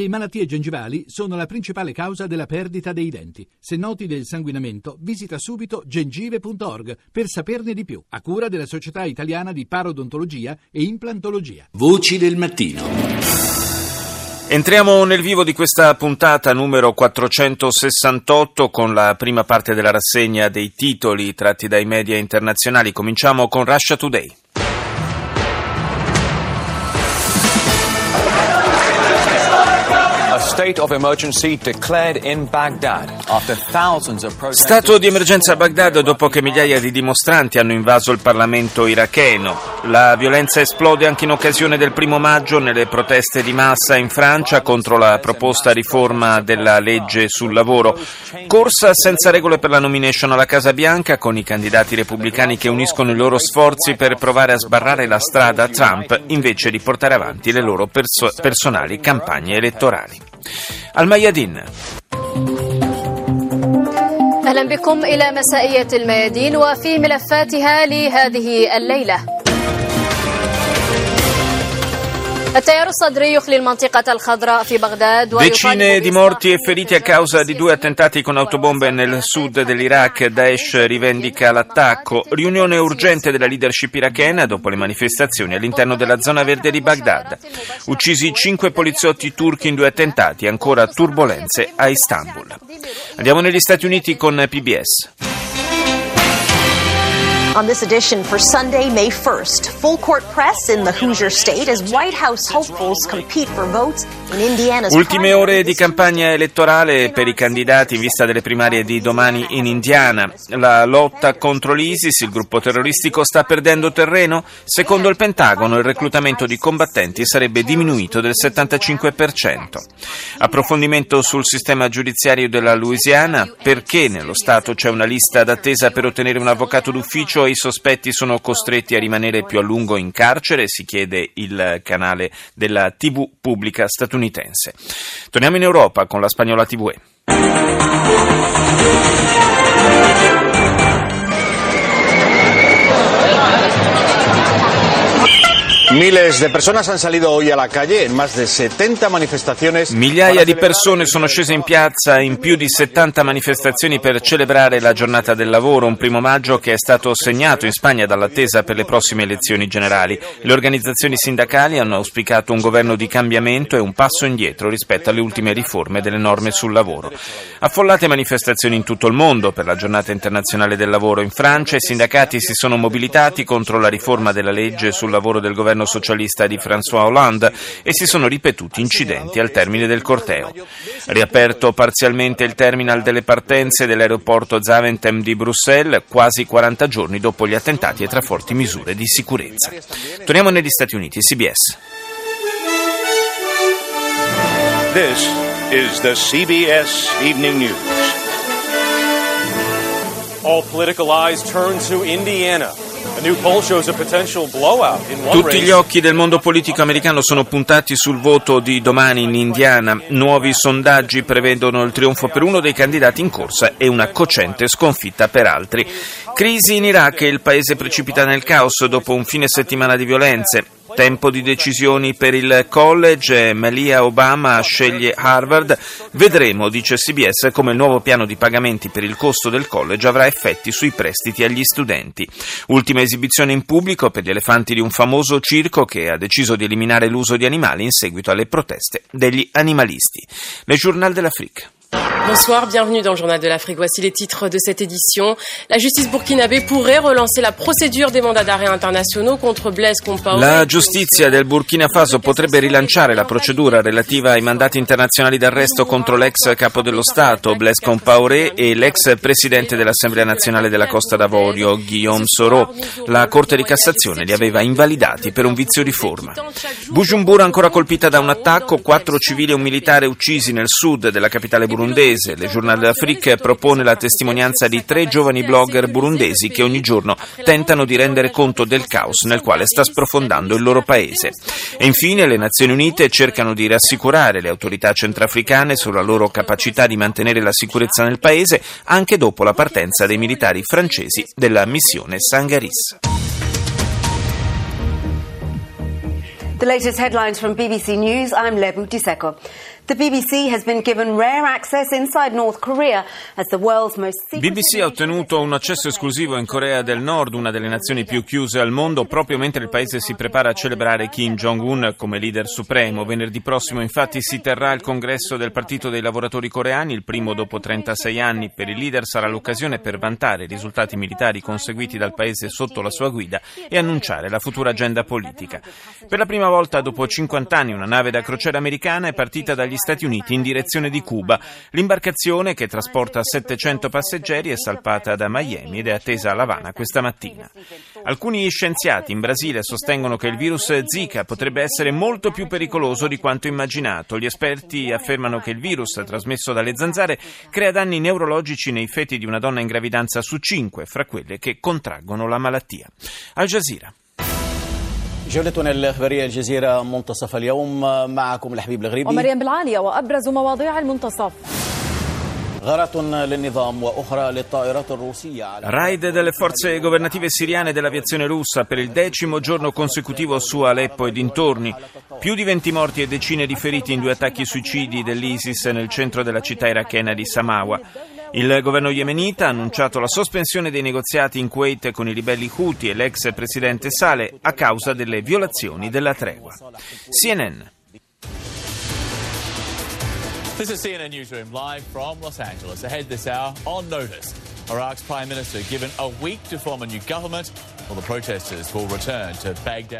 Le malattie gengivali sono la principale causa della perdita dei denti. Se noti del sanguinamento, visita subito gengive.org per saperne di più, a cura della Società Italiana di Parodontologia e Implantologia. Voci del mattino. Entriamo nel vivo di questa puntata numero 468 con la prima parte della rassegna dei titoli tratti dai media internazionali. Cominciamo con Russia Today. Stato di emergenza a Baghdad dopo che migliaia di dimostranti hanno invaso il Parlamento iracheno. La violenza esplode anche in occasione del primo maggio nelle proteste di massa in Francia contro la proposta riforma della legge sul lavoro. Corsa senza regole per la nomination alla Casa Bianca con i candidati repubblicani che uniscono i loro sforzi per provare a sbarrare la strada a Trump invece di portare avanti le loro perso- personali campagne elettorali. الميادين اهلا بكم الى مسائيه الميادين وفي ملفاتها لهذه الليله Decine di morti e feriti a causa di due attentati con autobombe nel sud dell'Iraq. Daesh rivendica l'attacco. Riunione urgente della leadership irachena dopo le manifestazioni all'interno della zona verde di Baghdad. Uccisi cinque poliziotti turchi in due attentati. Ancora turbulenze a Istanbul. Andiamo negli Stati Uniti con PBS. On this edition for Sunday, May 1st, full court press in the Hoosier state as White House hopefuls compete for votes Ultime ore di campagna elettorale per i candidati in vista delle primarie di domani in Indiana. La lotta contro l'ISIS, il gruppo terroristico, sta perdendo terreno. Secondo il Pentagono il reclutamento di combattenti sarebbe diminuito del 75%. Approfondimento sul sistema giudiziario della Louisiana, perché nello Stato c'è una lista d'attesa per ottenere un avvocato d'ufficio i sospetti sono costretti a rimanere più a lungo in carcere, si chiede il canale della TV pubblica statunitense. Torniamo in Europa con la spagnola TVE. Miles de personas han salido hoy a la calle en más de 70 manifestaciones. Migliaia di persone sono scese in piazza in più di 70 manifestazioni per celebrare la giornata del lavoro, un primo maggio che è stato segnato in Spagna dall'attesa per le prossime elezioni generali. Le organizzazioni sindacali hanno auspicato un governo di cambiamento e un passo indietro rispetto alle ultime riforme delle norme sul lavoro. Affollate manifestazioni in tutto il mondo per la giornata internazionale del lavoro in Francia, i sindacati si sono mobilitati contro la riforma della legge sul lavoro del governo governo socialista di François Hollande e si sono ripetuti incidenti al termine del corteo. Riaperto parzialmente il terminal delle partenze dell'aeroporto Zaventem di Bruxelles quasi 40 giorni dopo gli attentati e tra forti misure di sicurezza. Torniamo negli Stati Uniti, CBS. This is the CBS Evening News. All political eyes turn to Indiana. Tutti gli occhi del mondo politico americano sono puntati sul voto di domani in Indiana. Nuovi sondaggi prevedono il trionfo per uno dei candidati in corsa e una cocente sconfitta per altri. Crisi in Iraq e il paese precipita nel caos dopo un fine settimana di violenze. Tempo di decisioni per il college, Malia Obama sceglie Harvard. Vedremo, dice CBS, come il nuovo piano di pagamenti per il costo del college avrà effetti sui prestiti agli studenti. Ultima esibizione in pubblico per gli elefanti di un famoso circo che ha deciso di eliminare l'uso di animali in seguito alle proteste degli animalisti. Le Journal de l'Afrique. Bonsoir, bienvenue dans le Journal de l'Afrique. Voici les titres de cette édition. La justice burkinabé pourrait relancer la procédure des mandats d'arrêt internationaux contre Blaise Compaoré. La giustizia del Burkina Faso potrebbe rilanciare la procedura relativa ai mandati internazionali d'arresto contro l'ex capo dello Stato Blaise Compaoré e l'ex presidente dell'Assemblea nazionale della Costa d'Avorio Guillaume Soro. La Corte di Cassazione li aveva invalidati per un vizio di forma. Bujumbura ancora colpita da un attacco, quattro civili e un militare uccisi nel sud della capitale burundese. Le Journal d'Afrique propone la testimonianza di tre giovani blogger burundesi che ogni giorno tentano di rendere conto del caos nel quale sta sprofondando il loro paese. E infine le Nazioni Unite cercano di rassicurare le autorità centrafricane sulla loro capacità di mantenere la sicurezza nel paese anche dopo la partenza dei militari francesi della missione Sangaris. The latest headlines from BBC News. I'm Lebu Diseko. BBC ha ottenuto un accesso esclusivo in Corea del Nord, una delle nazioni più chiuse al mondo, proprio mentre il paese si prepara a celebrare Kim Jong-un come leader supremo. Venerdì prossimo infatti si terrà il congresso del Partito dei lavoratori coreani, il primo dopo 36 anni. Per il leader sarà l'occasione per vantare i risultati militari conseguiti dal paese sotto la sua guida e annunciare la futura agenda politica. Per la prima volta dopo 50 anni una nave da crociera americana è partita dagli Stati Uniti in direzione di Cuba. L'imbarcazione, che trasporta 700 passeggeri, è salpata da Miami ed è attesa a La Habana questa mattina. Alcuni scienziati in Brasile sostengono che il virus Zika potrebbe essere molto più pericoloso di quanto immaginato. Gli esperti affermano che il virus trasmesso dalle zanzare crea danni neurologici nei feti di una donna in gravidanza su cinque, fra quelle che contraggono la malattia. Al Jazeera. جولتنا الإخبارية الجزيرة منتصف اليوم معكم الحبيب الغريبي ومريم بالعالية وأبرز مواضيع المنتصف Raid delle forze governative siriane e dell'aviazione russa per il decimo giorno consecutivo su Aleppo e dintorni. Più di 20 morti e decine di feriti in due attacchi suicidi dell'ISIS nel centro della città irachena di Samawa. Il governo yemenita ha annunciato la sospensione dei negoziati in Kuwait con i ribelli Houthi e l'ex presidente Saleh a causa delle violazioni della tregua. CNN. This is CNN Newsroom live from Los Angeles. Ahead this hour, on notice. Iraq's Prime Minister given a week to form a new government.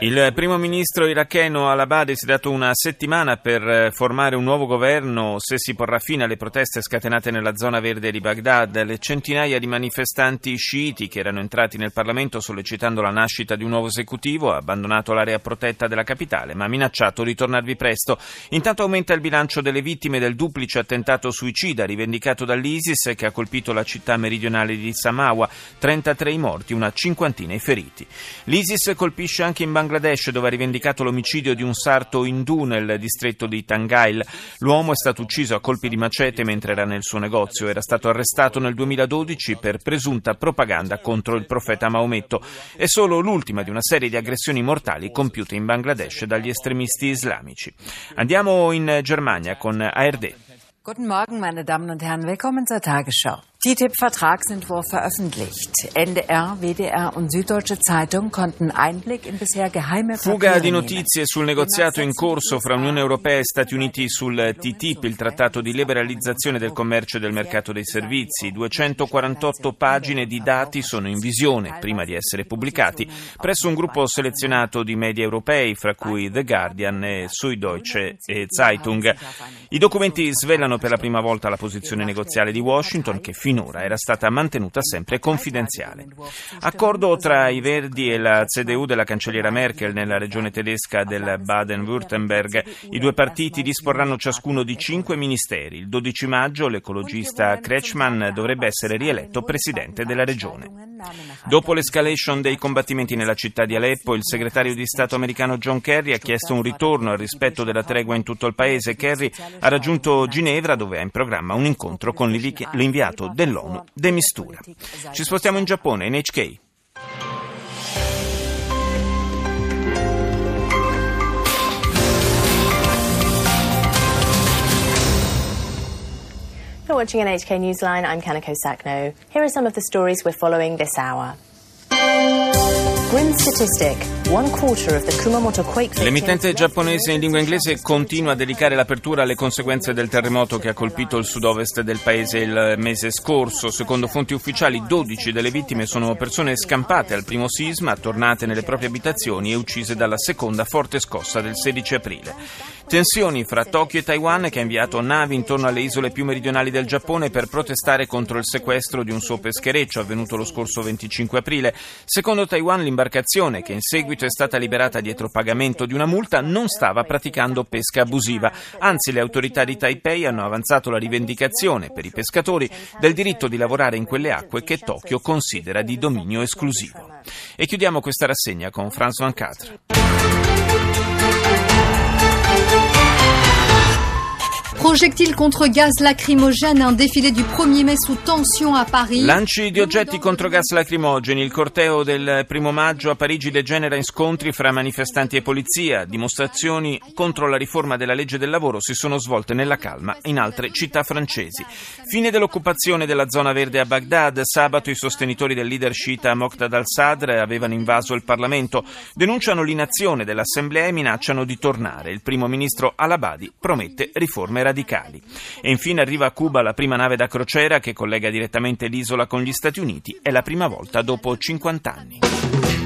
Il primo ministro iracheno al-Abadi si è dato una settimana per eh, formare un nuovo governo se si porrà fine alle proteste scatenate nella zona verde di Baghdad. Le centinaia di manifestanti sciiti che erano entrati nel Parlamento sollecitando la nascita di un nuovo esecutivo ha abbandonato l'area protetta della capitale ma ha minacciato di tornarvi presto. Intanto aumenta il bilancio delle vittime del duplice attentato suicida rivendicato dall'ISIS che ha colpito la città meridionale di Samawa, 33 i morti, una cinquantina i feriti feriti. L'ISIS colpisce anche in Bangladesh dove ha rivendicato l'omicidio di un sarto indù nel distretto di Tangail. L'uomo è stato ucciso a colpi di macete mentre era nel suo negozio. Era stato arrestato nel 2012 per presunta propaganda contro il profeta Maometto. È solo l'ultima di una serie di aggressioni mortali compiute in Bangladesh dagli estremisti islamici. Andiamo in Germania con ARD. Guten Morgen, meine Damen und Herren. Willkommen zur Tagesschau. TTIP-Vertragsentwurf veröffentlicht. NDR, WDR und Süddeutsche Zeitung konnten Einblick in bisher geheime Fuga di notizie sul negoziato in corso fra Unione Europea e Stati Uniti sul TTIP, il trattato di liberalizzazione del commercio e del mercato dei servizi. 248 pagine di dati sono in visione, prima di essere pubblicati, presso un gruppo selezionato di media europei, fra cui The Guardian e Süddeutsche Zeitung. I documenti svelano per la prima volta la posizione negoziale di Washington, che fino finora era stata mantenuta sempre confidenziale. Accordo tra i Verdi e la CDU della cancelliera Merkel nella regione tedesca del Baden-Württemberg. I due partiti disporranno ciascuno di cinque ministeri. Il 12 maggio l'ecologista Kretschmann dovrebbe essere rieletto presidente della regione. Dopo l'escalation dei combattimenti nella città di Aleppo, il segretario di Stato americano John Kerry ha chiesto un ritorno al rispetto della tregua in tutto il paese. Kerry ha raggiunto Ginevra dove ha in programma un incontro con l'inviato del dell'ONU de mistura. Ci spostiamo in Giappone, in You're watching NHK Newsline. I'm Kanako Sakno. Here are some of the stories we're following this hour. L'emittente giapponese in lingua inglese continua a dedicare l'apertura alle conseguenze del terremoto che ha colpito il sud-ovest del paese il mese scorso. Secondo fonti ufficiali, 12 delle vittime sono persone scampate al primo sisma, tornate nelle proprie abitazioni e uccise dalla seconda forte scossa del 16 aprile. Tensioni fra Tokyo e Taiwan che ha inviato navi intorno alle isole più meridionali del Giappone per protestare contro il sequestro di un suo peschereccio avvenuto lo scorso 25 aprile. Secondo Taiwan l'imbarcazione, che in seguito è stata liberata dietro pagamento di una multa, non stava praticando pesca abusiva. Anzi, le autorità di Taipei hanno avanzato la rivendicazione per i pescatori del diritto di lavorare in quelle acque che Tokyo considera di dominio esclusivo. E chiudiamo questa rassegna con Franz Van Catre. projectiles contre gaz lacrymogène, un défilé du 1er mai sous tension à Paris. Lanci di oggetti contro gas lacrimogeni. Il corteo del primo maggio a Parigi degenera in scontri fra manifestanti e polizia. Dimostrazioni contro la riforma della legge del lavoro si sono svolte nella calma in altre città francesi. Fine dell'occupazione della zona verde a Baghdad. Sabato i sostenitori del leader sciita Moqtad al-Sadr avevano invaso il Parlamento. Denunciano l'inazione dell'Assemblea e minacciano di tornare. Il primo ministro Al-Abadi promette riforme radicali. E infine arriva a Cuba la prima nave da crociera che collega direttamente l'isola con gli Stati Uniti. È la prima volta dopo 50 anni.